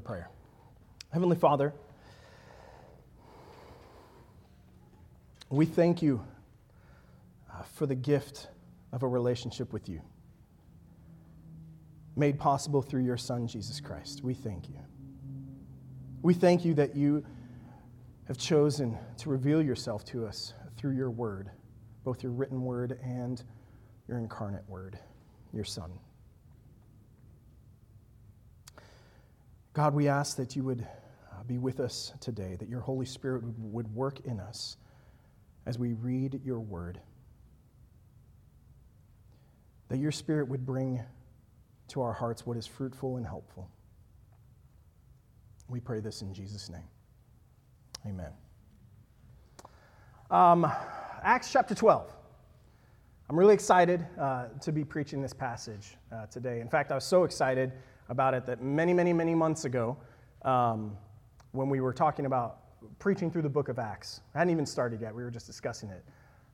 Prayer. Heavenly Father, we thank you uh, for the gift of a relationship with you, made possible through your Son, Jesus Christ. We thank you. We thank you that you have chosen to reveal yourself to us through your word, both your written word and your incarnate word, your Son. God, we ask that you would uh, be with us today, that your Holy Spirit would work in us as we read your word, that your Spirit would bring to our hearts what is fruitful and helpful. We pray this in Jesus' name. Amen. Um, Acts chapter 12. I'm really excited uh, to be preaching this passage uh, today. In fact, I was so excited about it that many, many, many months ago, um, when we were talking about preaching through the book of Acts, I hadn't even started yet, we were just discussing it.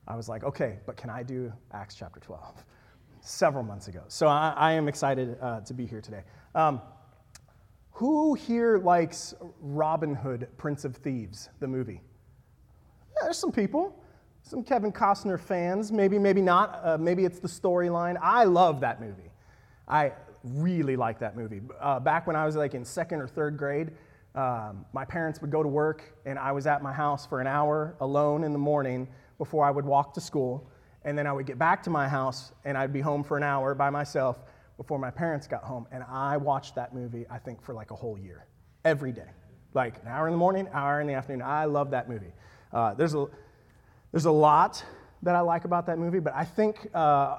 I was like, okay, but can I do Acts chapter 12? Several months ago. So I, I am excited uh, to be here today. Um, who here likes Robin Hood, Prince of Thieves, the movie? Yeah, there's some people, some Kevin Costner fans, maybe, maybe not. Uh, maybe it's the storyline. I love that movie. I really like that movie. Uh, back when I was like in second or third grade, um, my parents would go to work, and I was at my house for an hour alone in the morning before I would walk to school. And then I would get back to my house, and I'd be home for an hour by myself before my parents got home. And I watched that movie, I think, for like a whole year, every day. Like an hour in the morning, hour in the afternoon. I love that movie. Uh, there's, a, there's a lot that I like about that movie, but I think uh,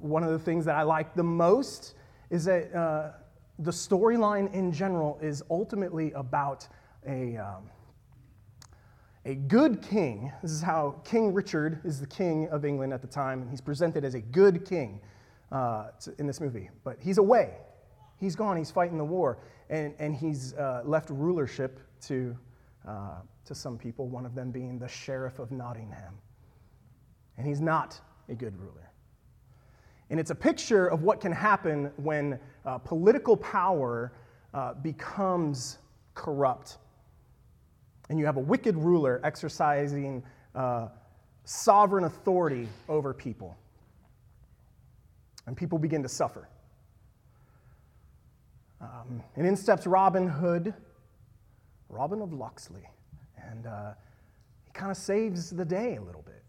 one of the things that I like the most is that uh, the storyline in general is ultimately about a, um, a good king. This is how King Richard is the king of England at the time, and he's presented as a good king uh, in this movie. But he's away. He's gone. He's fighting the war, and, and he's uh, left rulership to, uh, to some people, one of them being the Sheriff of Nottingham. And he's not a good ruler. And it's a picture of what can happen when uh, political power uh, becomes corrupt. And you have a wicked ruler exercising uh, sovereign authority over people. And people begin to suffer. Um, and in steps Robin Hood, Robin of Locksley. And uh, he kind of saves the day a little bit.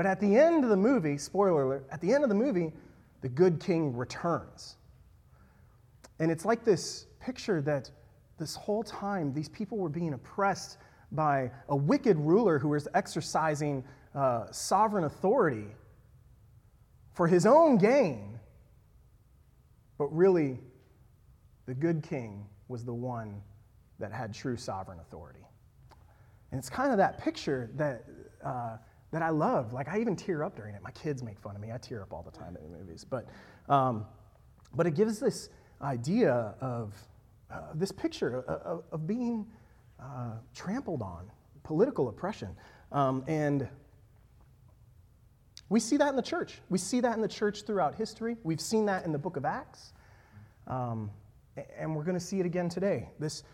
But at the end of the movie, spoiler alert, at the end of the movie, the good king returns. And it's like this picture that this whole time these people were being oppressed by a wicked ruler who was exercising uh, sovereign authority for his own gain. But really, the good king was the one that had true sovereign authority. And it's kind of that picture that. Uh, that I love. Like, I even tear up during it. My kids make fun of me. I tear up all the time in the movies. But, um, but it gives this idea of uh, this picture of, of being uh, trampled on, political oppression. Um, and we see that in the church. We see that in the church throughout history. We've seen that in the book of Acts. Um, and we're going to see it again today. This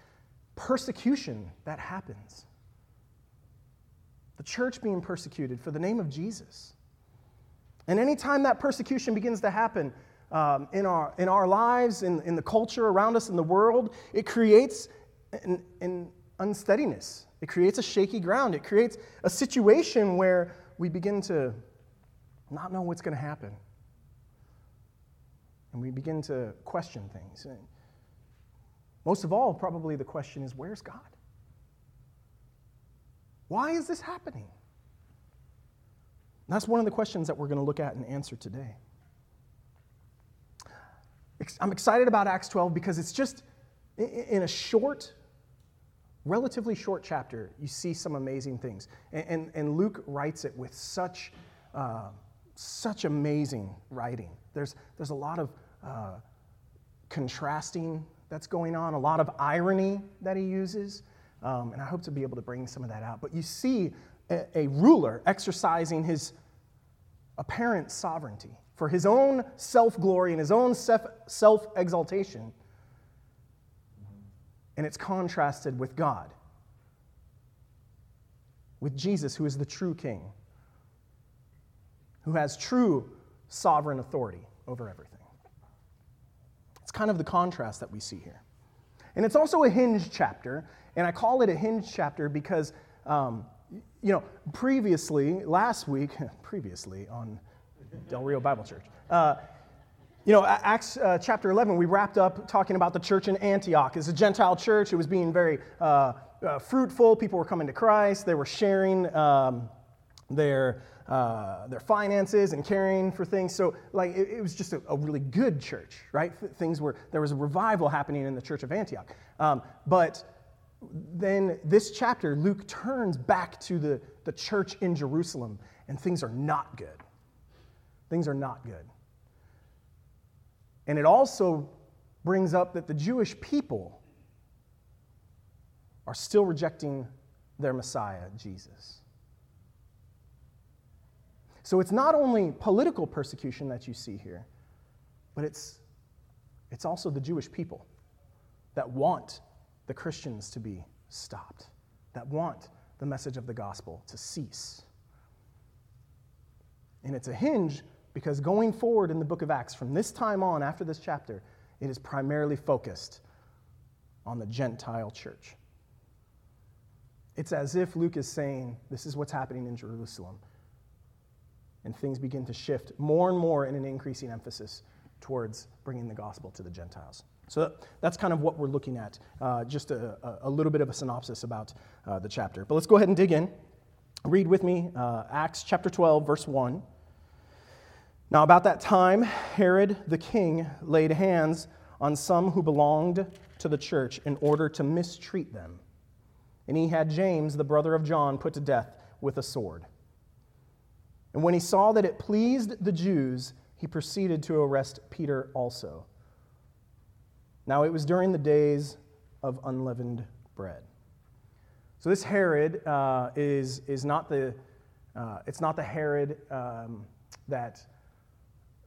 persecution that happens the church being persecuted for the name of Jesus. And anytime that persecution begins to happen um, in, our, in our lives, in, in the culture around us, in the world, it creates an, an unsteadiness. It creates a shaky ground. It creates a situation where we begin to not know what's going to happen. And we begin to question things. And most of all, probably the question is where's God? Why is this happening? That's one of the questions that we're going to look at and answer today. I'm excited about Acts 12 because it's just in a short, relatively short chapter, you see some amazing things. And, and, and Luke writes it with such, uh, such amazing writing. There's, there's a lot of uh, contrasting that's going on, a lot of irony that he uses. Um, and I hope to be able to bring some of that out. But you see a, a ruler exercising his apparent sovereignty for his own self glory and his own self exaltation. and it's contrasted with God, with Jesus, who is the true king, who has true sovereign authority over everything. It's kind of the contrast that we see here. And it's also a hinge chapter, and I call it a hinge chapter because, um, you know, previously, last week, previously on Del Rio Bible Church, uh, you know, Acts uh, chapter 11, we wrapped up talking about the church in Antioch. It's a Gentile church. It was being very uh, uh, fruitful. People were coming to Christ. They were sharing um, their, uh, their finances and caring for things. So, like, it, it was just a, a, really good church, right? Things were, there was a revival happening in the church of Antioch. Um, but then this chapter, Luke turns back to the, the church in Jerusalem, and things are not good. Things are not good. And it also brings up that the Jewish people are still rejecting their Messiah, Jesus. So it's not only political persecution that you see here, but it's, it's also the Jewish people that want the Christians to be stopped, that want the message of the gospel to cease. And it's a hinge because going forward in the book of Acts, from this time on, after this chapter, it is primarily focused on the Gentile church. It's as if Luke is saying, This is what's happening in Jerusalem. And things begin to shift more and more in an increasing emphasis towards bringing the gospel to the Gentiles. So that's kind of what we're looking at, uh, just a, a, little bit of a synopsis about uh, the chapter. But let's go ahead and dig in. Read with me uh, Acts chapter 12, verse 1. Now, about that time, Herod the king laid hands on some who belonged to the church in order to mistreat them. And he had James, the brother of John, put to death with a sword. And when he saw that it pleased the Jews, he proceeded to arrest Peter also. Now, it was during the days of unleavened bread. So, this Herod uh, is, is not the, uh, it's not the Herod um, that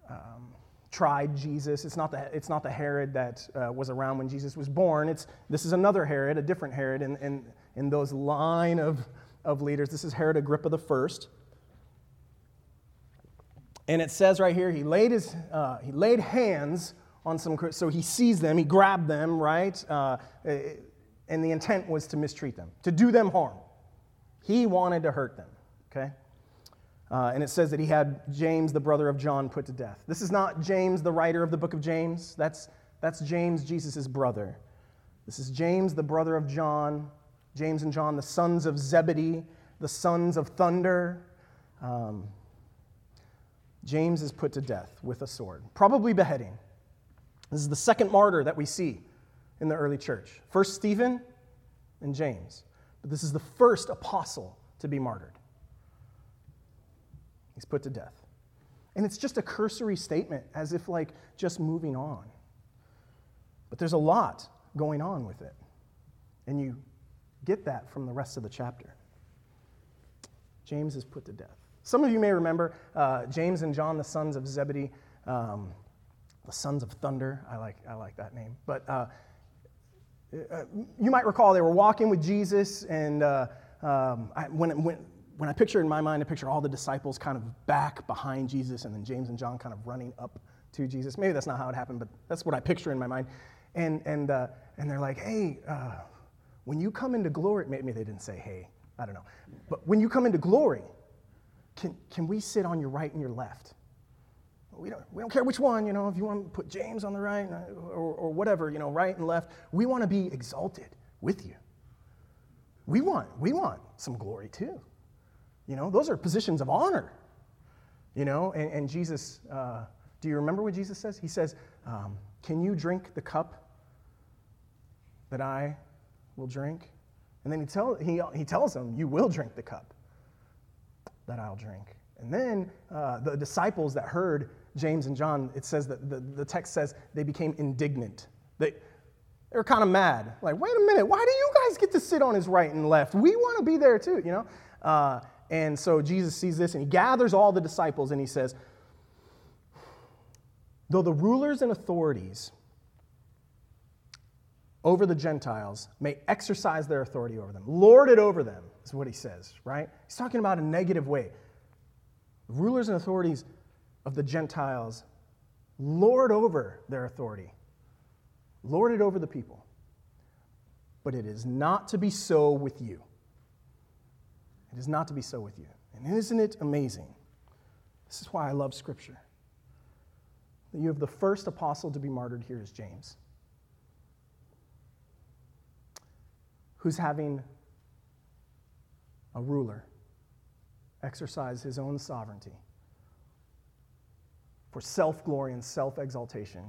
um, tried Jesus. It's not the, it's not the Herod that uh, was around when Jesus was born. It's, this is another Herod, a different Herod in, in, in those line of, of leaders. This is Herod Agrippa the first. And it says right here, he laid, his, uh, he laid hands on some, so he seized them, he grabbed them, right? Uh, and the intent was to mistreat them, to do them harm. He wanted to hurt them, okay? Uh, and it says that he had James, the brother of John, put to death. This is not James, the writer of the book of James. That's, that's James, Jesus' brother. This is James, the brother of John. James and John, the sons of Zebedee, the sons of thunder. Um, James is put to death with a sword, probably beheading. This is the second martyr that we see in the early church. First Stephen and James. But this is the first apostle to be martyred. He's put to death. And it's just a cursory statement, as if like just moving on. But there's a lot going on with it. And you get that from the rest of the chapter. James is put to death. Some of you may remember uh, James and John, the sons of Zebedee, um, the sons of thunder. I like, I like that name. But uh, uh, you might recall they were walking with Jesus, and uh, um, I, when, when, when I picture in my mind, I picture all the disciples kind of back behind Jesus and then James and John kind of running up to Jesus. Maybe that's not how it happened, but that's what I picture in my mind. And, and, uh, and they're like, hey, uh, when you come into glory, maybe they didn't say hey, I don't know. But when you come into glory, can, can we sit on your right and your left? We don't, we don't care which one, you know, if you want to put James on the right or, or whatever, you know, right and left. We want to be exalted with you. We want, we want some glory too. You know, those are positions of honor. You know, and, and Jesus, uh, do you remember what Jesus says? He says, um, Can you drink the cup that I will drink? And then he, tell, he, he tells them, You will drink the cup that I'll drink. And then uh, the disciples that heard James and John, it says that the, the text says they became indignant. They, they were kind of mad. Like, wait a minute, why do you guys get to sit on his right and left? We want to be there too, you know? Uh, and so Jesus sees this and he gathers all the disciples and he says, Though the rulers and authorities over the Gentiles may exercise their authority over them. Lord it over them, is what he says, right? He's talking about a negative way. Rulers and authorities of the Gentiles lord over their authority, lord it over the people. But it is not to be so with you. It is not to be so with you. And isn't it amazing? This is why I love Scripture. You have the first apostle to be martyred here is James, who's having a ruler exercise his own sovereignty for self glory and self exaltation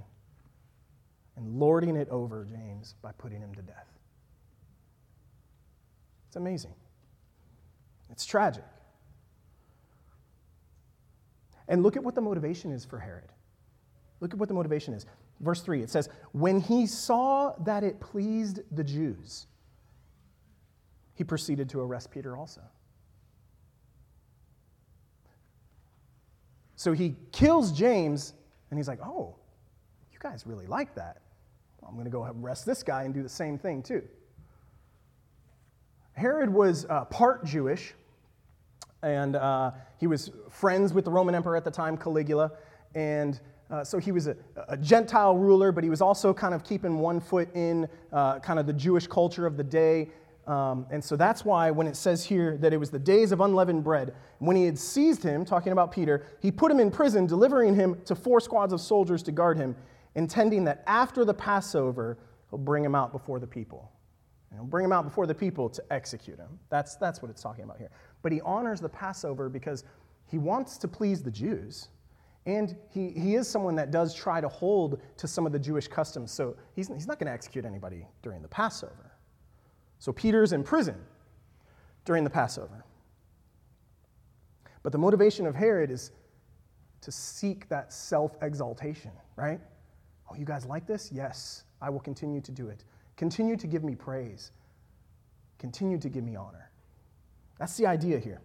and lording it over James by putting him to death. It's amazing. It's tragic. And look at what the motivation is for Herod. Look at what the motivation is. Verse 3 it says, When he saw that it pleased the Jews, he proceeded to arrest Peter also. So he kills James, and he's like, Oh, you guys really like that. I'm going to go arrest this guy and do the same thing too. Herod was uh, part Jewish, and uh, he was friends with the Roman emperor at the time, Caligula. And uh, so he was a, a, Gentile ruler, but he was also kind of keeping one foot in uh, kind of the Jewish culture of the day. Um, and so that's why when it says here that it was the days of unleavened bread, when he had seized him, talking about Peter, he put him in prison, delivering him to four squads of soldiers to guard him, intending that after the Passover, he'll bring him out before the people. And he'll bring him out before the people to execute him. That's, that's what it's talking about here. But he honors the Passover because he wants to please the Jews. And he, he is someone that does try to hold to some of the Jewish customs. So he's, he's not going to execute anybody during the Passover. So Peter's in prison during the Passover. But the motivation of Herod is to seek that self exaltation, right? Oh, you guys like this? Yes, I will continue to do it. Continue to give me praise. Continue to give me honor. That's the idea here.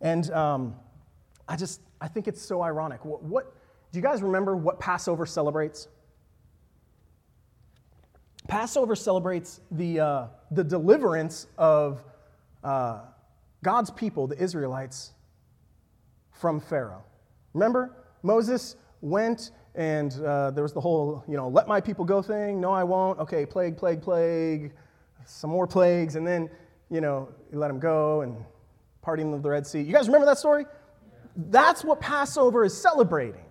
And um, I just, I think it's so ironic. What, what, do you guys remember what Passover celebrates? Passover celebrates the, uh, the deliverance of uh, God's people, the Israelites, from Pharaoh. Remember, Moses went and uh, there was the whole, you know, let my people go thing. No, I won't. Okay, plague, plague, plague, some more plagues, and then, you know, you let them go and parting of the Red Sea. You guys remember that story? That's what Passover is celebrating.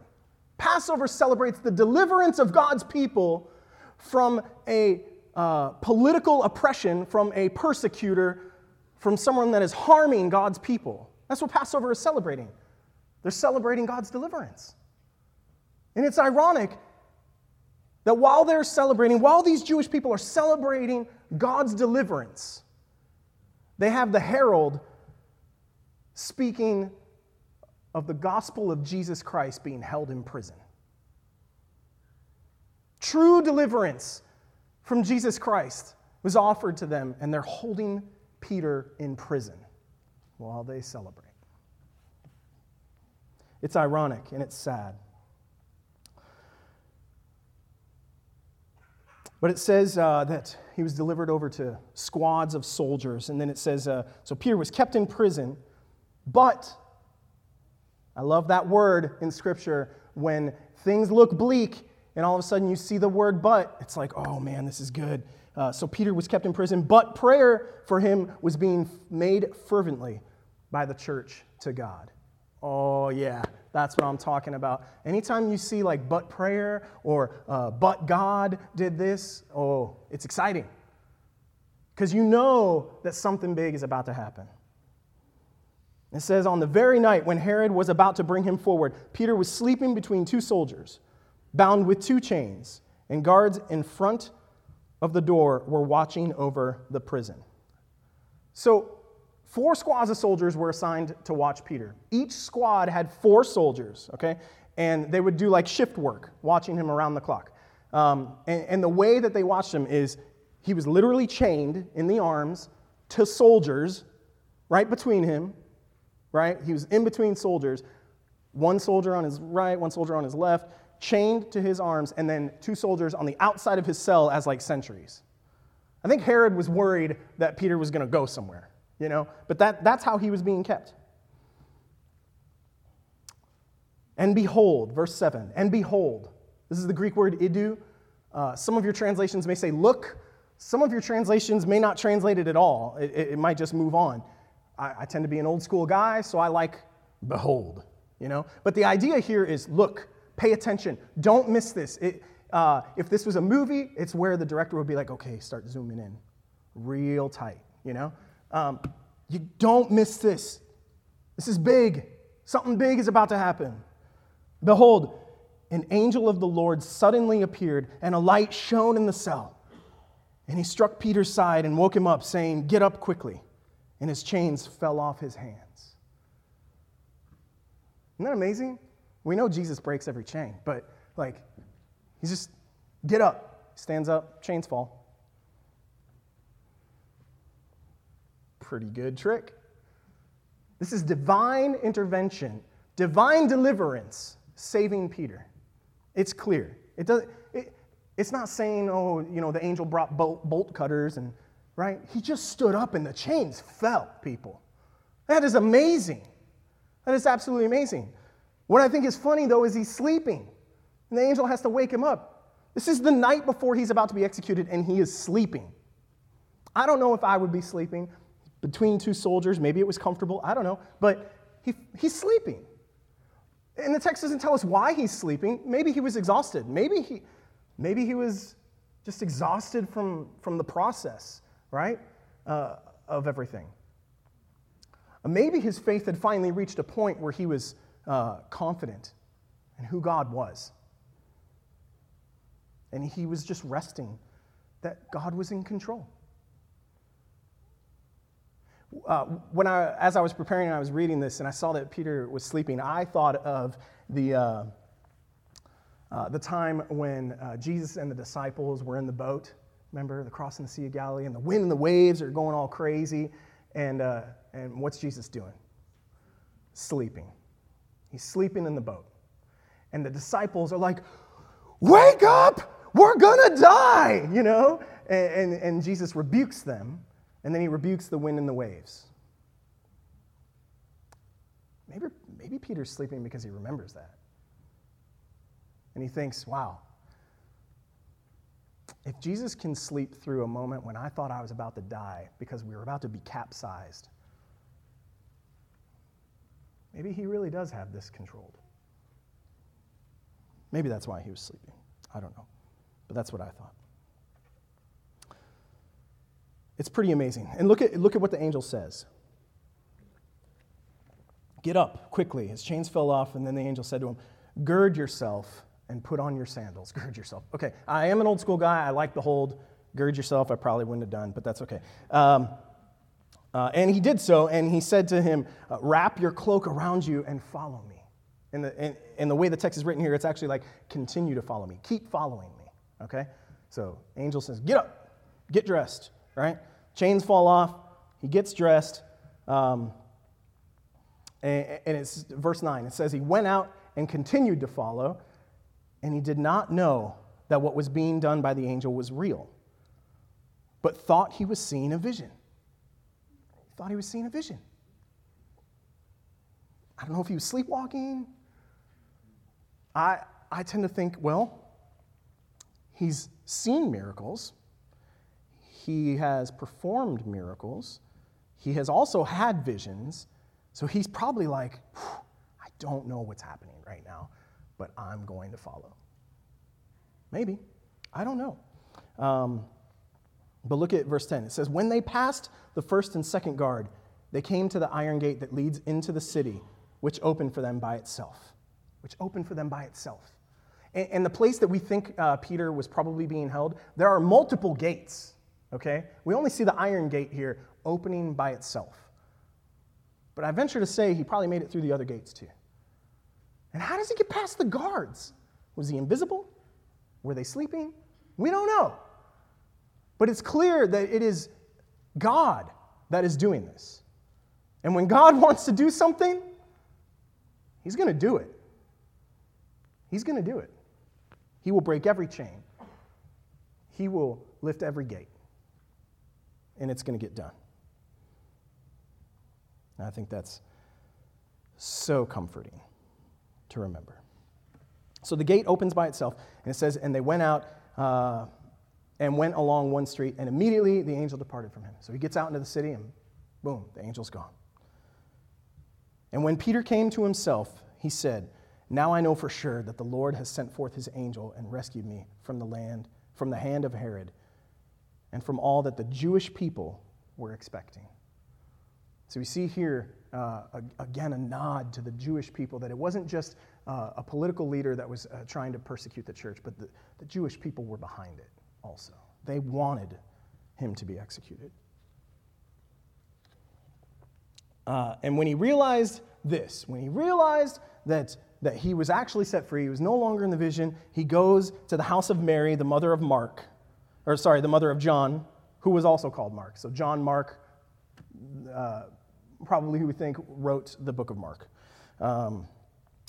Passover celebrates the deliverance of God's people from a uh, political oppression, from a persecutor, from someone that is harming God's people. That's what Passover is celebrating. They're celebrating God's deliverance. And it's ironic that while they're celebrating, while these Jewish people are celebrating God's deliverance, they have the herald speaking of the gospel of Jesus Christ being held in prison. True deliverance from Jesus Christ was offered to them, and they're holding Peter in prison while they celebrate. It's ironic and it's sad. But it says uh, that he was delivered over to squads of soldiers. And then it says, uh, so Peter was kept in prison, but I love that word in Scripture when things look bleak and all of a sudden you see the word but, it's like, oh man, this is good. Uh, so Peter was kept in prison, but prayer for him was being made fervently by the church to God. Oh, yeah, that's what I'm talking about. Anytime you see like but prayer or uh, but God did this, oh, it's exciting. Because you know that something big is about to happen. It says, On the very night when Herod was about to bring him forward, Peter was sleeping between two soldiers bound with two chains, and guards in front of the door were watching over the prison. So, four squads of soldiers were assigned to watch Peter. Each squad had four soldiers, okay? And they would do like shift work, watching him around the clock. Um, and, and the way that they watched him is he was literally chained in the arms to soldiers right between him, right? He was in between soldiers, one soldier on his right, one soldier on his left chained to his arms, and then two soldiers on the outside of his cell as like sentries. I think Herod was worried that Peter was going to go somewhere, you know, but that, that's how he was being kept. And behold, verse 7, and behold, this is the Greek word idou. Uh, some of your translations may say look, some of your translations may not translate it at all. It, it, it might just move on. I, I tend to be an old school guy, so I like behold, you know? But the idea here is look, pay attention, don't miss this. It, uh, if this was a movie, it's where the director would be like, okay, start zooming in real tight, you know? Um, you don't miss this. This is big. Something big is about to happen. Behold, an angel of the Lord suddenly appeared, and a light shone in the cell. And he struck Peter's side and woke him up, saying, Get up quickly. And his chains fell off his hands. Isn't that amazing? We know Jesus breaks every chain, but like, he's just, get up. Stands up, chains fall. Pretty good trick. This is divine intervention, divine deliverance, saving Peter. It's clear. It does, it, it's not saying, oh, you know, the angel brought bolt, bolt cutters and, right? He just stood up and the chains fell, people. That is amazing. That is absolutely amazing. What I think is funny, though, is he's sleeping, and the angel has to wake him up. This is the night before he's about to be executed, and he is sleeping. I don't know if I would be sleeping between two soldiers. Maybe it was comfortable. I don't know. But he, he's sleeping. And the text doesn't tell us why he's sleeping. Maybe he was exhausted. Maybe he, maybe he was just exhausted from, from the process, right, uh, of everything. Uh, maybe his faith had finally reached a point where he was uh, confident in who God was. And he was just resting that God was in control. Uh, when I, as I was preparing I was reading this and I saw that Peter was sleeping, I thought of the, uh, uh, the time when uh, Jesus and the disciples were in the boat. Remember, the crossing the Sea of Galilee, and the wind and the waves are going all crazy. And, uh, and what's Jesus doing? Sleeping. He's sleeping in the boat. And the disciples are like, Wake up! We're gonna die! You know? And, and, and Jesus rebukes them and then he rebukes the wind and the waves. Maybe, maybe Peter's sleeping because he remembers that. And he thinks, wow, if Jesus can sleep through a moment when I thought I was about to die because we were about to be capsized, maybe he really does have this controlled. Maybe that's why he was sleeping. I don't know. But that's what I thought. It's pretty amazing. And look at, look at what the angel says Get up quickly. His chains fell off, and then the angel said to him, Gird yourself and put on your sandals. Gird yourself. Okay, I am an old school guy. I like the hold. Gird yourself. I probably wouldn't have done, but that's okay. Um, uh, and he did so, and he said to him, uh, Wrap your cloak around you and follow me. In the, in, in the way the text is written here, it's actually like, Continue to follow me. Keep following me. Okay? So, angel says, Get up, get dressed, right? Chains fall off. He gets dressed. Um, and, and it's verse 9. It says, He went out and continued to follow, and he did not know that what was being done by the angel was real, but thought he was seeing a vision. Thought he was seeing a vision. I don't know if he was sleepwalking. I, I tend to think, well, he's seen miracles he has performed miracles. He has also had visions. So he's probably like, I don't know what's happening right now, but I'm going to follow. Maybe. I don't know. Um, but look at verse 10. It says, When they passed the first and second guard, they came to the iron gate that leads into the city, which opened for them by itself. Which opened for them by itself. And, and the place that we think uh, Peter was probably being held, there are multiple gates okay? We only see the iron gate here opening by itself. But I venture to say he probably made it through the other gates too. And how does he get past the guards? Was he invisible? Were they sleeping? We don't know. But it's clear that it is God that is doing this. And when God wants to do something, he's going to do it. He's going to do it. He will break every chain, he will lift every gate. and it's going to get done. And I think that's so comforting to remember. So the gate opens by itself, and it says, And they went out uh, and went along one street, and immediately the angel departed from him. So he gets out into the city, and boom, the angel's gone. And when Peter came to himself, he said, Now I know for sure that the Lord has sent forth his angel and rescued me from the land, from the hand of Herod, and from all that the Jewish people were expecting. So we see here, uh, again, a nod to the Jewish people that it wasn't just uh, a political leader that was uh, trying to persecute the church, but the, the Jewish people were behind it also. They wanted him to be executed. Uh, and when he realized this, when he realized that, that he was actually set free, he was no longer in the vision, he goes to the house of Mary, the mother of Mark, or sorry, the mother of John, who was also called Mark. So John Mark, uh, probably who we think wrote the book of Mark, um,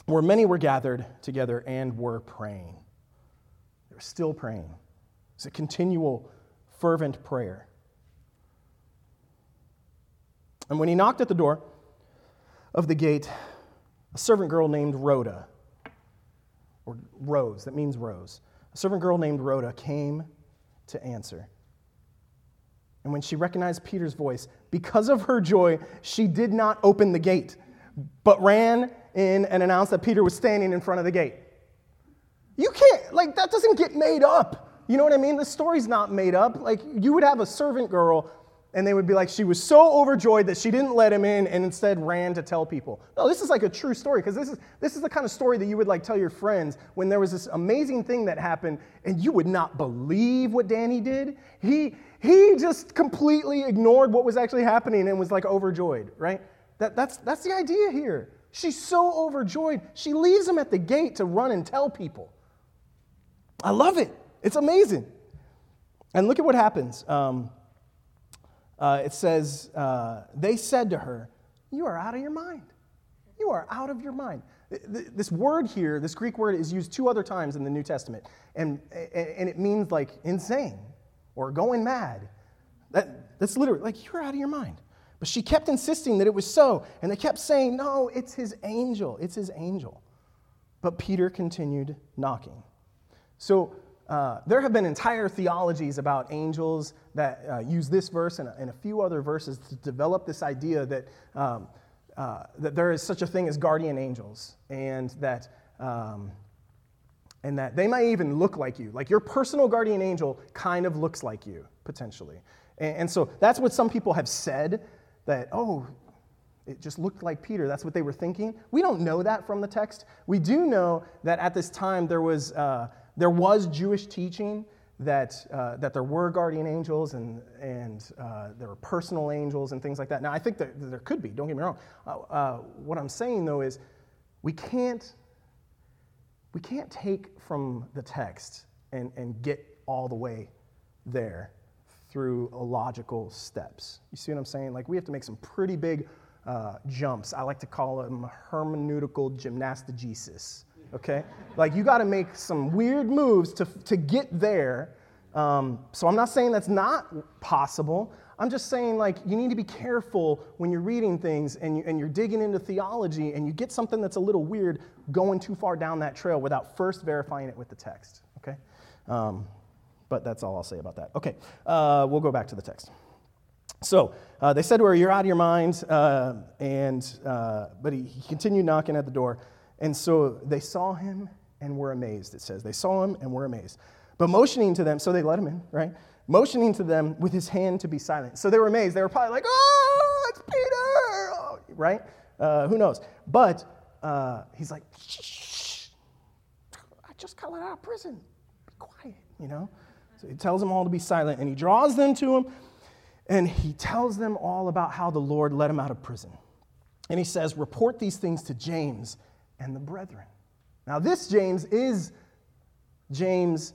where many were gathered together and were praying. They were still praying. It's a continual, fervent prayer. And when he knocked at the door of the gate, a servant girl named Rhoda, or Rose, that means Rose, a servant girl named Rhoda came to answer. And when she recognized Peter's voice, because of her joy, she did not open the gate, but ran in and announced that Peter was standing in front of the gate. You can't, like, that doesn't get made up. You know what I mean? The story's not made up. Like, you would have a servant girl and they would be like, she was so overjoyed that she didn't let him in and instead ran to tell people. No, this is like a true story because this is, this is the kind of story that you would like tell your friends when there was this amazing thing that happened and you would not believe what Danny did. He, he just completely ignored what was actually happening and was like overjoyed, right? That, that's, that's the idea here. She's so overjoyed. She leaves him at the gate to run and tell people. I love it. It's amazing. And look at what happens. Um, uh, it says, uh, They said to her, You are out of your mind. You are out of your mind. This word here, this Greek word, is used two other times in the New Testament, and, and it means like insane or going mad. That, that's literally like you're out of your mind. But she kept insisting that it was so, and they kept saying, No, it's his angel. It's his angel. But Peter continued knocking. So uh, there have been entire theologies about angels that uh, use this verse and a, and a, few other verses to develop this idea that, um, uh, that there is such a thing as guardian angels and that, um, and that they might even look like you. Like your personal guardian angel kind of looks like you, potentially. And, and so that's what some people have said that, oh, it just looked like Peter. That's what they were thinking. We don't know that from the text. We do know that at this time there was. There was Jewish teaching that, uh, that there were guardian angels and, and uh, there were personal angels and things like that. Now, I think that there could be, don't get me wrong. Uh, uh, what I'm saying, though, is we can't, we can't take from the text and, and get all the way there through logical steps. You see what I'm saying? Like, we have to make some pretty big uh, jumps. I like to call them hermeneutical gymnastigesis okay? Like, you got to make some weird moves to, to get there. Um, so, I'm not saying that's not possible. I'm just saying, like, you need to be careful when you're reading things and, you, and you're digging into theology and you get something that's a little weird going too far down that trail without first verifying it with the text, okay? Um, but that's all I'll say about that. Okay, uh, we'll go back to the text. So uh, they said to her, You're out of your mind. Uh, and, uh, but he, he continued knocking at the door. And so they saw him and were amazed, it says. They saw him and were amazed. But motioning to them, so they let him in, right? Motioning to them with his hand to be silent. So they were amazed. They were probably like, oh, it's Peter, oh, right? Uh, who knows? But uh, he's like, shh, I just got out of prison. Be quiet, you know? So he tells them all to be silent and he draws them to him and he tells them all about how the Lord let him out of prison. And he says, Report these things to James and the brethren. Now, this James is James,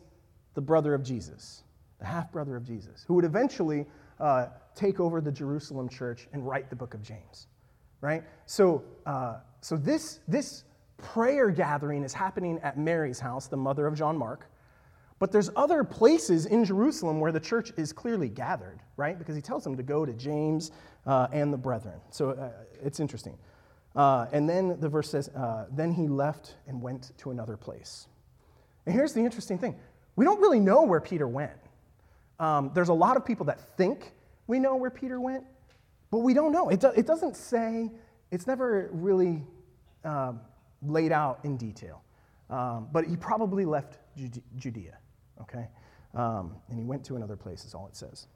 the brother of Jesus, the half brother of Jesus, who would eventually uh, take over the Jerusalem church and write the book of James, right? So, uh, so this, this prayer gathering is happening at Mary's house, the mother of John Mark. But there's other places in Jerusalem where the church is clearly gathered, right? Because he tells them to go to James uh, and the brethren. So uh, it's interesting. Uh, and then the verse says, uh, Then he left and went to another place. And here's the interesting thing we don't really know where Peter went. Um, there's a lot of people that think we know where Peter went, but we don't know. It, do, it doesn't say, it's never really um, laid out in detail. Um, but he probably left Judea okay? Um, and he went to another place, is all it says.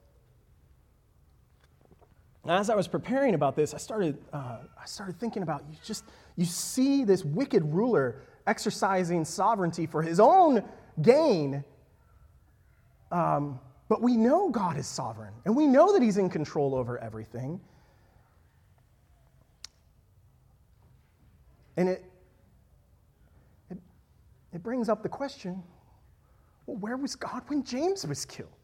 Now, as I was preparing about this, I started, uh, I started thinking about you just, you see this wicked ruler exercising sovereignty for his own gain. Um, but we know God is sovereign, and we know that he's in control over everything. And it, it, it brings up the question well, where was God when James was killed?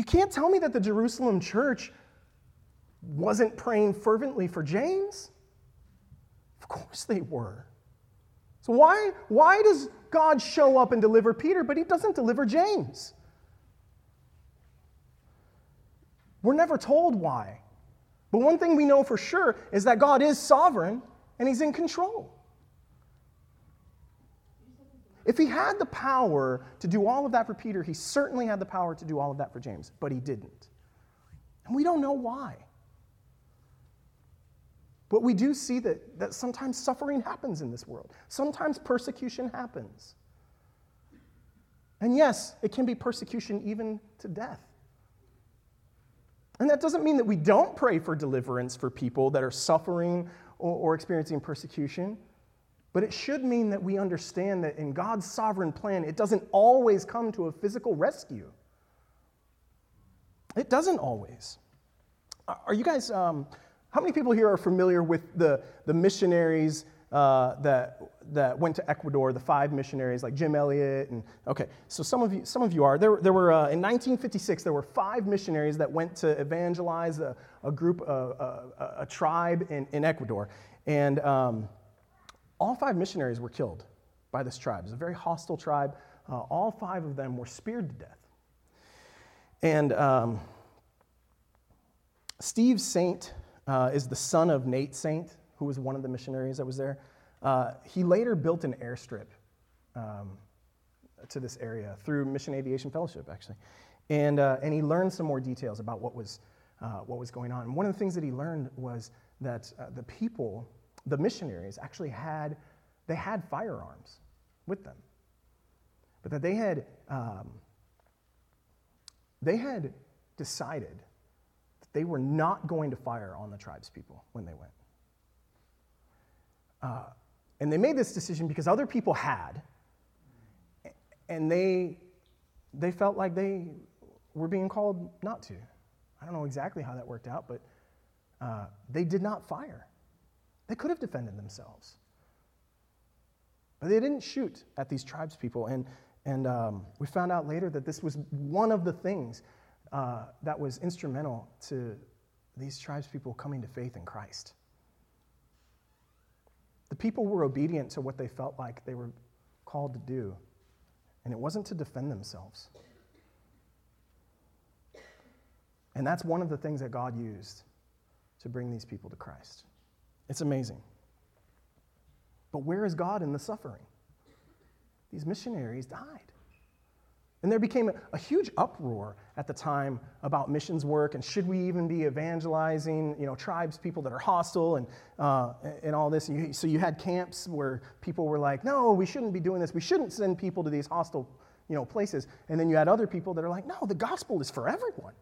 You can't tell me that the Jerusalem church wasn't praying fervently for James. Of course they were. So why, why does God show up and deliver Peter, but he doesn't deliver James? We're never told why. But one thing we know for sure is that God is sovereign and he's in control. If he had the power to do all of that for Peter, he certainly had the power to do all of that for James, but he didn't. And we don't know why. But we do see that, that sometimes suffering happens in this world, sometimes persecution happens. And yes, it can be persecution even to death. And that doesn't mean that we don't pray for deliverance for people that are suffering or, or experiencing persecution. But it should mean that we understand that in God's sovereign plan, it doesn't always come to a physical rescue. It doesn't always. Are you guys, um, how many people here are familiar with the, the missionaries uh, that, that went to Ecuador, the five missionaries like Jim Elliot? And, okay, so some of you, some of you are. There, there were, uh, in 1956, there were five missionaries that went to evangelize a, a group, a, a, a tribe in, in Ecuador. And um, all five missionaries were killed by this tribe. It's a very hostile tribe. Uh, all five of them were speared to death. And um, Steve Saint uh, is the son of Nate Saint, who was one of the missionaries that was there. Uh, he later built an airstrip um, to this area through Mission Aviation Fellowship, actually. And, uh, and he learned some more details about what was, uh, what was going on. And one of the things that he learned was that uh, the people the missionaries actually had, they had firearms with them. But that they had, um, they had decided that they were not going to fire on the tribespeople when they went. Uh, and they made this decision because other people had, and they, they felt like they were being called not to. I don't know exactly how that worked out, but uh, they did not fire. They could have defended themselves. But they didn't shoot at these tribespeople. And, and um, we found out later that this was one of the things uh, that was instrumental to these tribespeople coming to faith in Christ. The people were obedient to what they felt like they were called to do, and it wasn't to defend themselves. And that's one of the things that God used to bring these people to Christ. It's amazing. But where is God in the suffering? These missionaries died. And there became a, a, huge uproar at the time about missions work and should we even be evangelizing, you know, tribes, people that are hostile and, uh, and all this. And you, so you had camps where people were like, no, we shouldn't be doing this. We shouldn't send people to these hostile, you know, places. And then you had other people that are like, no, the gospel is for everyone.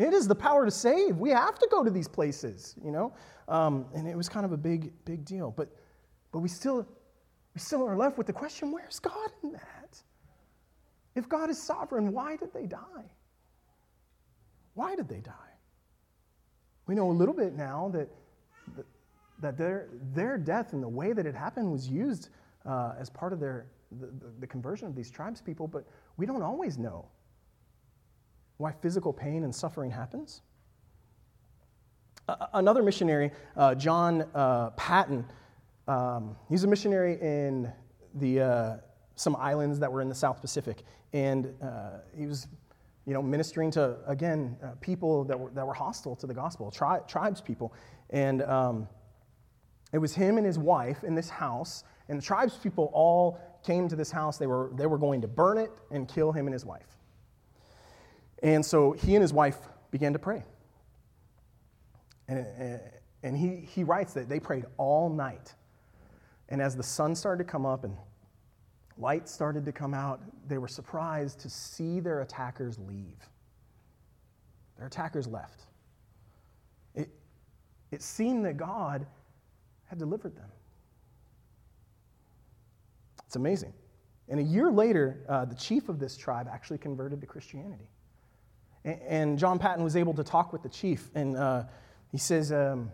It is the power to save. We have to go to these places, you know? Um, and it was kind of a big, big deal. But, but we, still, we still are left with the question where's God in that? If God is sovereign, why did they die? Why did they die? We know a little bit now that, that their, their death and the way that it happened was used uh, as part of their, the, the conversion of these tribes people, but we don't always know why physical pain and suffering happens. Uh, another missionary, uh, John uh, Paton, um, he's a missionary in the, uh, some islands that were in the South Pacific. And uh, he was you know, ministering to, again, uh, people that were, that were hostile to the gospel, tri- tribes people. And um, it was him and his wife in this house, and the tribes people all came to this house. They were, they were going to burn it and kill him and his wife. And so he and his wife began to pray. And, and he, he writes that they prayed all night. And as the sun started to come up and light started to come out, they were surprised to see their attackers leave. Their attackers left. It, it seemed that God had delivered them. It's amazing. And a year later, uh, the chief of this tribe actually converted to Christianity. And, John Paton was able to talk with the chief, and uh, he says, um,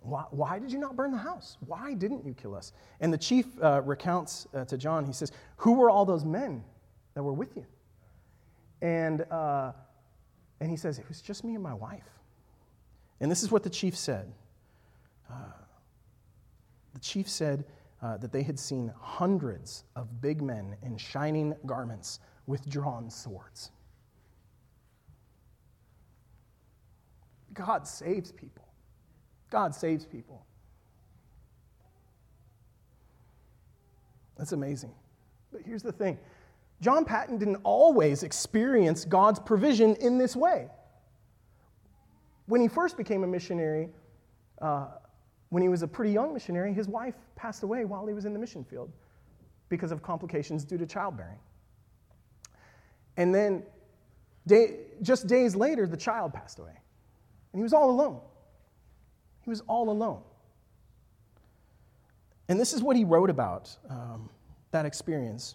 why, why, did you not burn the house? Why didn't you kill us? And the chief uh, recounts uh, to John, he says, Who were all those men that were with you? And, uh, and he says, It was just me and my wife. And this is what the chief said. Uh, the chief said uh, that they had seen hundreds of big men in shining garments with drawn swords. God saves people. God saves people. That's amazing. But here's the thing John Paton didn't always experience God's provision in this way. When he first became a missionary, uh, when he was a pretty young missionary, his wife passed away while he was in the mission field because of complications due to childbearing. And then, day, just days later, the child passed away. And he was all alone. He was all alone. And this is what he wrote about um, that experience.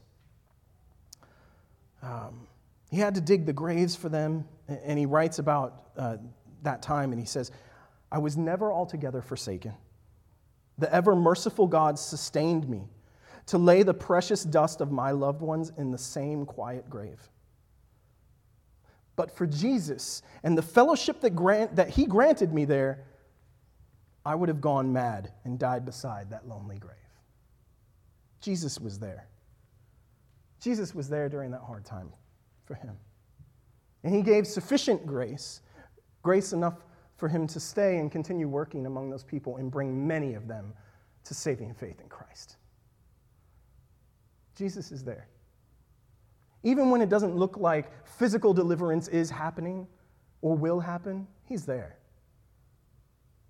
Um, he had to dig the graves for them, and he writes about uh, that time, and he says, I was never altogether forsaken. The ever merciful God sustained me to lay the precious dust of my loved ones in the same quiet grave. But for Jesus and the fellowship that, grant, that he granted me there, I would have gone mad and died beside that lonely grave. Jesus was there. Jesus was there during that hard time for him. And he gave sufficient grace, grace enough for him to stay and continue working among those people and bring many of them to saving faith in Christ. Jesus is there. Even when it doesn't look like physical deliverance is happening or will happen, he's there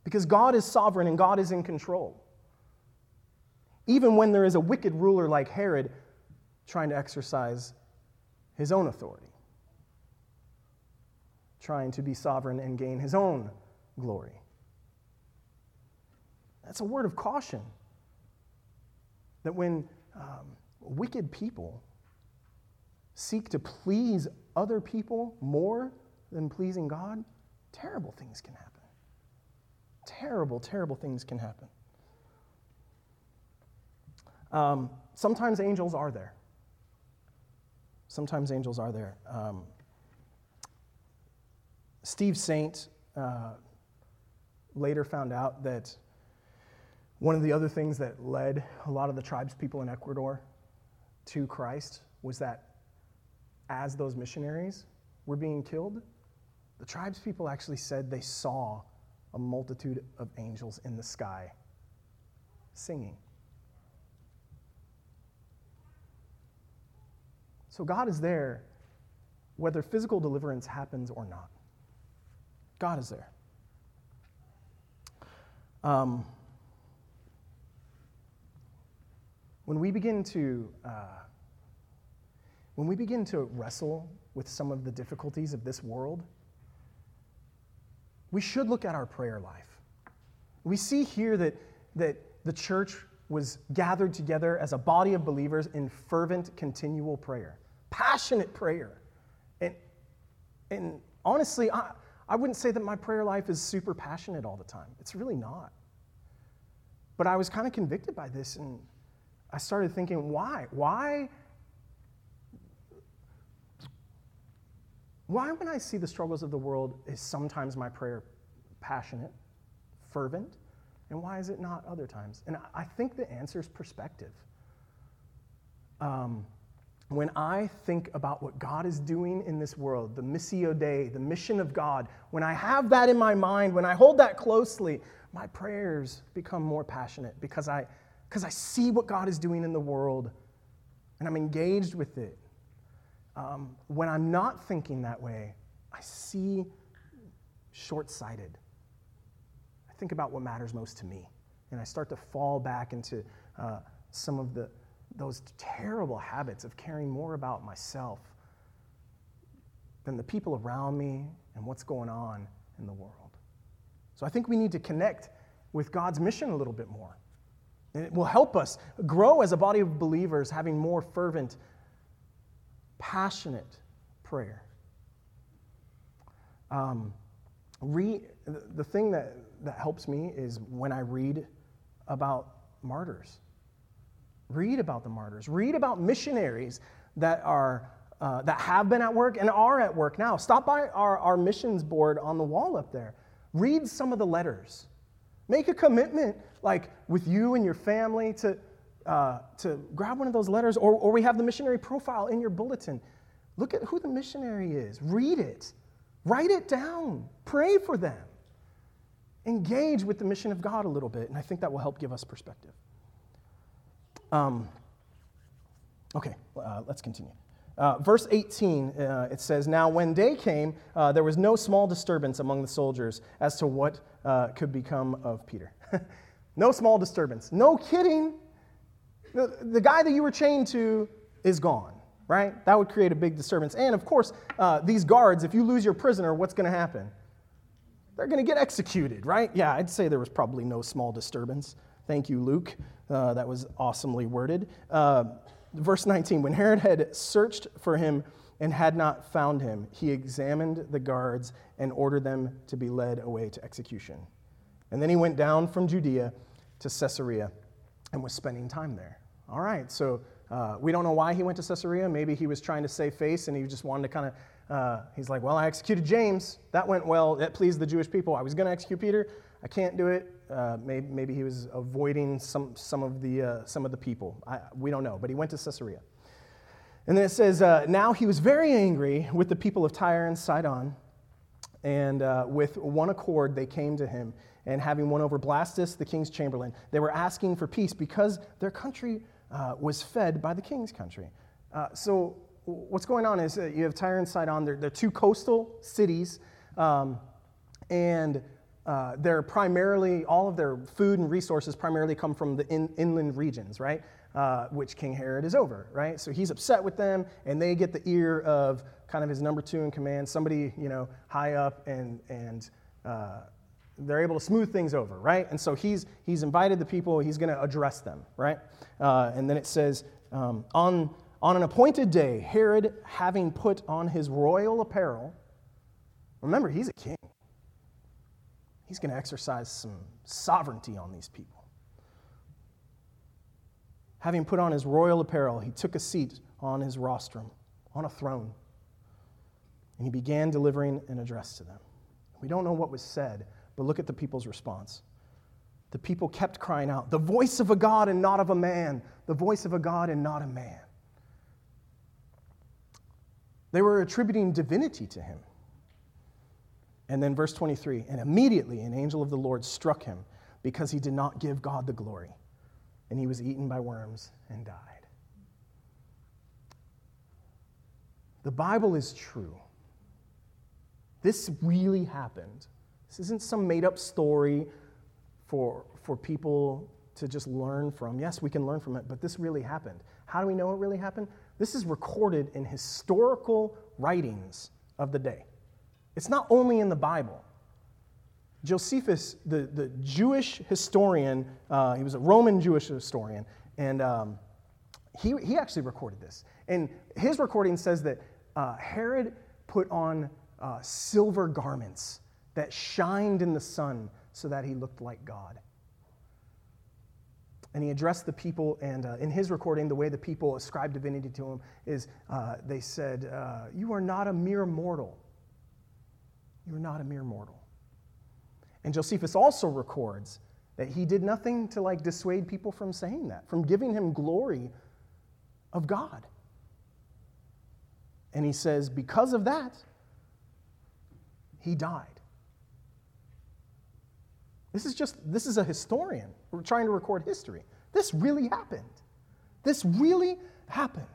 because God is sovereign and God is in control. Even when there is a wicked ruler like Herod trying to exercise his own authority, trying to be sovereign and gain his own glory. That's a word of caution that when um, wicked people seek to please other people more than pleasing God, terrible things can happen terrible, terrible things can happen. Um, sometimes angels are there. Sometimes angels are there. Um, Steve Saint uh, later found out that one of the other things that led a lot of the tribes people in Ecuador to Christ was that as those missionaries were being killed, the tribes people actually said they saw a multitude of angels in the sky singing. So God is there whether physical deliverance happens or not. God is there. Um, when we begin to uh, when we begin to wrestle with some of the difficulties of this world, we should look at our prayer life. We see here that, that the church was gathered together as a body of believers in fervent, continual prayer, passionate prayer. And, and honestly, I, I wouldn't say that my prayer life is super passionate all the time. It's really not. But I was kind of convicted by this, and I started thinking, why? Why Why, when I see the struggles of the world, is sometimes my prayer passionate, fervent, and why is it not other times? And I think the answer is perspective. um, when I think about what God is doing in this world, the Missio Dei, the mission of God, when I have that in my mind, when I hold that closely, my prayers become more passionate because I, because I see what God is doing in the world and I'm engaged with it. Um, when I'm not thinking that way, I see short sighted. I think about what matters most to me, and I start to fall back into uh, some of the, those terrible habits of caring more about myself than the people around me and what's going on in the world. So I think we need to connect with God's mission a little bit more. And it will help us grow as a body of believers, having more fervent, passionate prayer. Um, the thing that, that helps me is when I read about martyrs. Read about the martyrs. Read about missionaries that are uh, that have been at work and are at work now. Stop by our, our missions board on the wall up there. Read some of the letters. Make a commitment, like with you and your family, to, uh, to grab one of those letters, or, or we have the missionary profile in your bulletin. Look at who the missionary is. Read it. Write it down. Pray for them. Engage with the mission of God a little bit, and I think that will help give us perspective. Um, okay, uh, let's continue. Uh, verse 18, uh, it says, Now when day came, uh, there was no small disturbance among the soldiers as to what uh, could become of Peter. no small disturbance. No kidding. The, the guy that you were chained to is gone right? That would create a big disturbance. And of course, uh, these guards, if you lose your prisoner, what's going to happen? They're going to get executed, right? Yeah, I'd say there was probably no small disturbance. Thank you, Luke. Uh, that was awesomely worded. Uh, verse 19 When Herod had searched for him and had not found him, he examined the guards and ordered them to be led away to execution. And then he went down from Judea to Caesarea and was spending time there. All right, so uh, we don't know why he went to Caesarea. Maybe he was trying to save face and he just wanted to kind of, uh, he's like, well, I executed James. That went well. That pleased the Jewish people. I was going to execute Peter. I can't do it. Uh, maybe, maybe, he was avoiding some, some, of, the, uh, some of the people. I, we don't know. But he went to Caesarea. And then it says, uh, now he was very angry with the people of Tyre and Sidon. And uh, with one accord, they came to him. And having won over Blastus, the king's chamberlain, they were asking for peace because their country uh, was fed by the king's country. Uh, so, what's going on is you have Tyre and Sidon, they're, they're two coastal cities, um, and uh, they're primarily, all of their food and resources primarily come from the in, inland regions, right? Uh, which King Herod is over, right? So he's upset with them, and they get the ear of kind of his number two in command, somebody, you know, high up, and, and uh, they're able to smooth things over, right? And so he's, he's invited the people, he's going to address them, right? Uh, and then it says, um, on, on an appointed day, Herod, having put on his royal apparel, remember, he's a king. He's going to exercise some sovereignty on these people. Having put on his royal apparel, he took a seat on his rostrum, on a throne, and he began delivering an address to them. We don't know what was said, but look at the people's response. The people kept crying out, The voice of a God and not of a man, the voice of a God and not a man. They were attributing divinity to him. And then, verse 23 and immediately an angel of the Lord struck him because he did not give God the glory, and he was eaten by worms and died. The Bible is true. This really happened. This isn't some made up story for, for people to just learn from. Yes, we can learn from it, but this really happened. How do we know it really happened? This is recorded in historical writings of the day. It's not only in the Bible. Josephus, the, the Jewish historian, uh, he was a Roman Jewish historian, and um, he, he actually recorded this. And his recording says that uh, Herod put on uh, silver garments that shined in the sun so that he looked like God. And he addressed the people, and uh, in his recording, the way the people ascribed divinity to him is uh, they said, uh, You are not a mere mortal. You are not a mere mortal. And Josephus also records that he did nothing to like dissuade people from saying that, from giving him glory of God. And he says, because of that, he died. This is just, this is a historian. Trying to record history. This really happened. This really happened.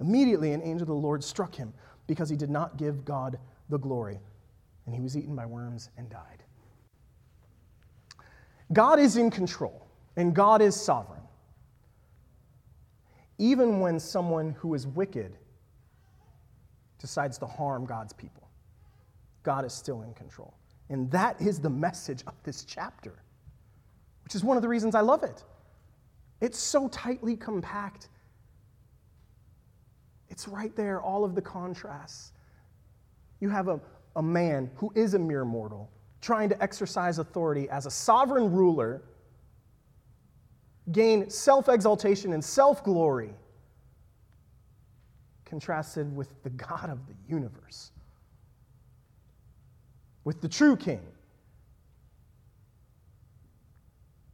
Immediately, an angel of the Lord struck him because he did not give God the glory, and he was eaten by worms and died. God is in control, and God is sovereign. Even when someone who is wicked decides to harm God's people, God is still in control. And that is the message of this chapter, which is one of the reasons I love it. It's so tightly compact. It's right there, all of the contrasts. You have a, a man who is a mere mortal trying to exercise authority as a sovereign ruler, gain self exaltation and self glory, contrasted with the God of the universe, with the true king.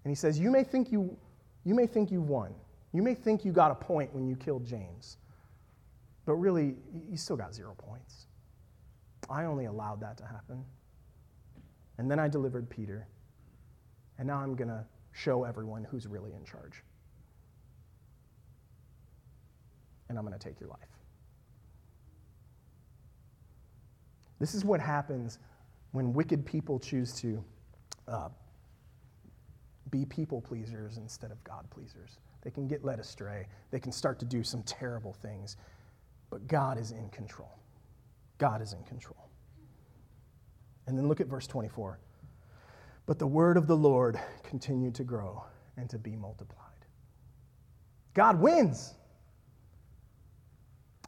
And he says, You may think you, you, may think you won. You may think you got a point when you killed James, but really, you still got zero points. I only allowed that to happen. And then I delivered Peter. And now I'm going to show everyone who's really in charge. And I'm going to take your life. This is what happens when wicked people choose to uh, be people pleasers instead of God pleasers. They can get led astray, they can start to do some terrible things. But God is in control. God is in control. And then look at verse 24. But the word of the Lord continued to grow and to be multiplied. God wins.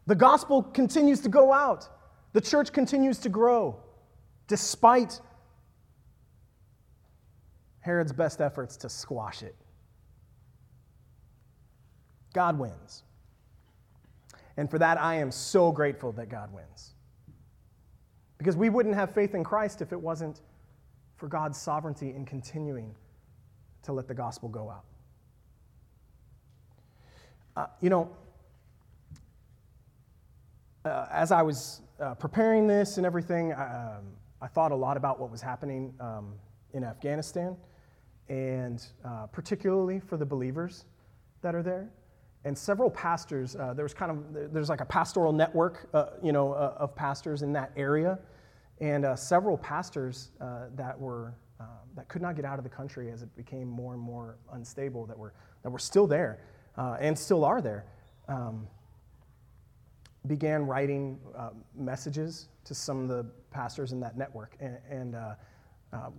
The gospel continues to go out. The church continues to grow despite Herod's best efforts to squash it. God wins. And for that, I am so grateful that God wins. Because we wouldn't have faith in Christ if it wasn't for God's sovereignty in continuing to let the gospel go out. Uh, you know, uh, as I was uh, preparing this and everything, um, I thought a lot about what was happening um, in Afghanistan, and uh, particularly for the believers that are there and several pastors. Uh, there was kind of there's like a pastoral network, uh, you know, uh, of pastors in that area, and uh, several pastors uh, that were that could not get out of the country as it became more and more unstable. That were that were still there and still are there. Um, began writing messages to some of the pastors in that network, and, and um,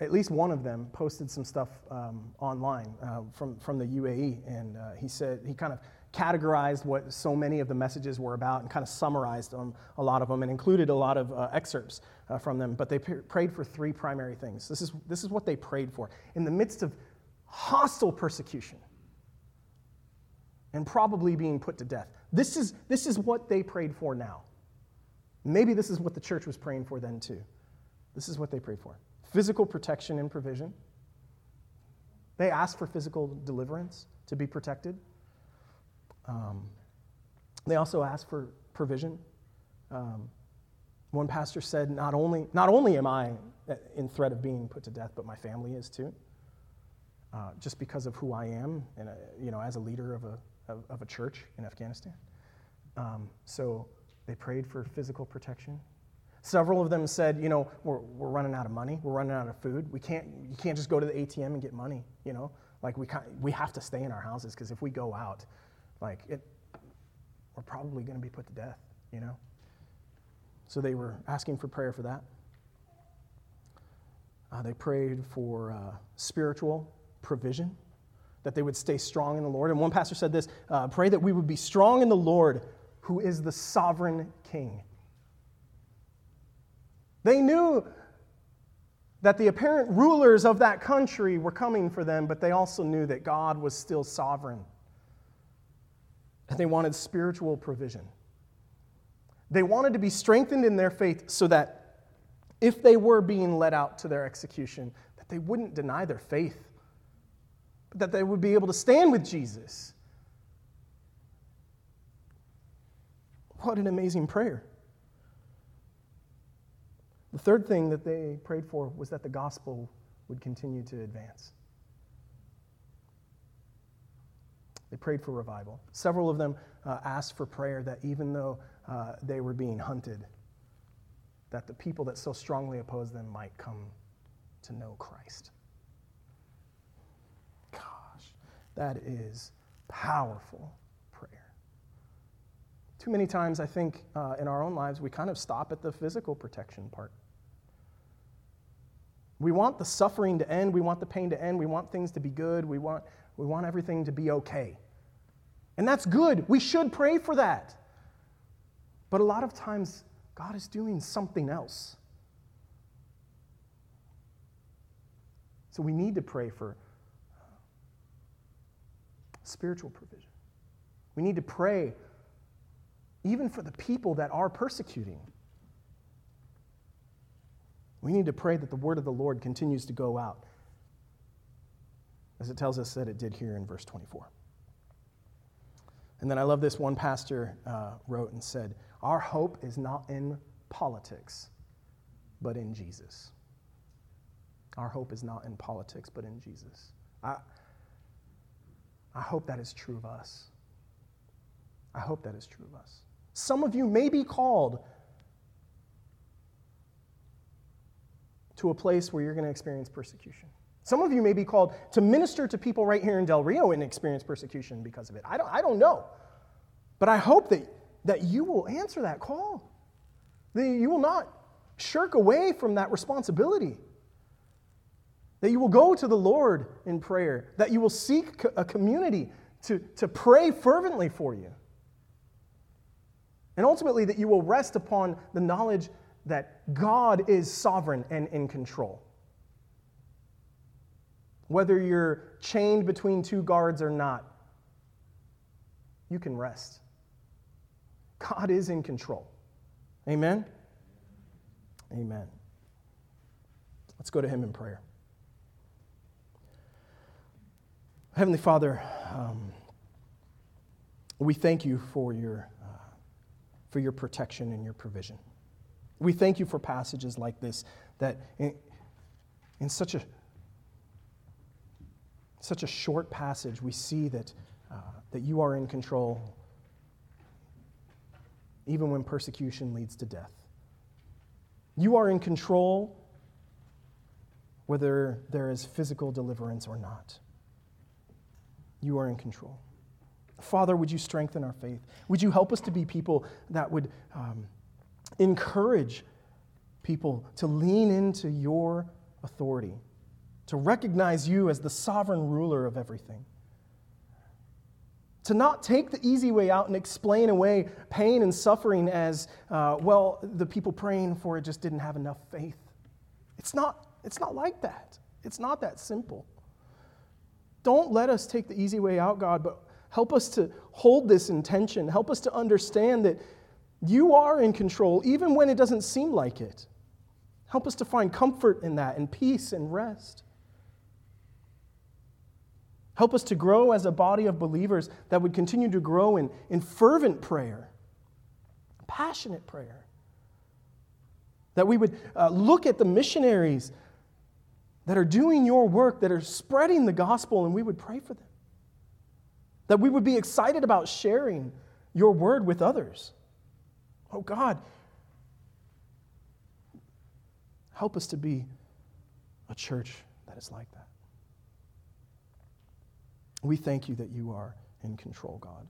at least one of them posted some stuff um, online uh, from, from the UAE, and uh, he said he kind of categorized what so many of the messages were about and kind of summarized them, a lot of them, and included a lot of uh, excerpts uh, from them. But they prayed for three primary things. This is, this is what they prayed for in the midst of hostile persecution and probably being put to death. This is, this is what they prayed for now. Maybe this is what the church was praying for then, too. This is what they prayed for physical protection and provision. They asked for physical deliverance to be protected. Um, they also asked for provision. Um, one pastor said, not only, not only am I in threat of being put to death, but my family is too, uh, just because of who I am and, you know, as a leader of a, of, of a church in Afghanistan. Um, so they prayed for physical protection, Several of them said, you know, we're, we're running out of money, we're running out of food. We can't, you can't just go to the ATM and get money, you know? Like, we, can't, we have to stay in our houses because if we go out, like, it, we're probably going to be put to death, you know? So they were asking for prayer for that. Uh, they prayed for uh, spiritual provision, that they would stay strong in the Lord. And one pastor said this uh, pray that we would be strong in the Lord, who is the sovereign king. They knew that the apparent rulers of that country were coming for them, but they also knew that God was still sovereign. And they wanted spiritual provision. They wanted to be strengthened in their faith so that if they were being led out to their execution, that they wouldn't deny their faith, that they would be able to stand with Jesus. What an amazing prayer. The third thing that they prayed for was that the gospel would continue to advance. They prayed for revival. Several of them uh, asked for prayer that even though uh, they were being hunted, that the people that so strongly opposed them might come to know Christ. That is powerful prayer. Too many times, I think, uh, in our own lives, we kind of stop at the physical protection part. We want the suffering to end. We want the pain to end. We want things to be good. We want, we want everything to be okay. And that's good. We should pray for that. But a lot of times, God is doing something else. So we need to pray for spiritual provision. We need to pray even for the people that are persecuting. We need to pray that the word of the Lord continues to go out, as it tells us that it did here in verse 24. And then I love this one pastor uh, wrote and said, Our hope is not in politics, but in Jesus. Our hope is not in politics, but in Jesus. I, I hope that is true of us. I hope that is true of us. Some of you may be called to a place where you're going to experience persecution. Some of you may be called to minister to people right here in Del Rio and experience persecution because of it. I don't, I don't know. But I hope that, that you will answer that call, that you will not shirk away from that responsibility, that you will go to the Lord in prayer, that you will seek a community to, to pray fervently for you. And ultimately, that you will rest upon the knowledge that God is sovereign and in control. Whether you're chained between two guards or not, you can rest. God is in control. Amen? Amen. Let's go to Him in prayer. Heavenly Father, um, we thank you for your, uh, for your protection and your provision. We thank you for passages like this that in, in such a such a short passage, we see that, uh, that you are in control even when persecution leads to death. You are in control whether there is physical deliverance or not. You are in control. Father, would you strengthen our faith? Would you help us to be people that would um, encourage people to lean into your authority? to recognize you as the sovereign ruler of everything. To not take the easy way out and explain away pain and suffering as, uh, well, the people praying for it just didn't have enough faith. It's not, it's not like that. It's not that simple. Don't let us take the easy way out, God, but help us to hold this intention. Help us to understand that you are in control, even when it doesn't seem like it. Help us to find comfort in that and peace and rest. Help us to grow as a body of believers that would continue to grow in, in fervent prayer, passionate prayer. That we would uh, look at the missionaries that are doing your work, that are spreading the gospel, and we would pray for them. That we would be excited about sharing your word with others. Oh God, help us to be a church that is like that. We thank you that you are in control, God.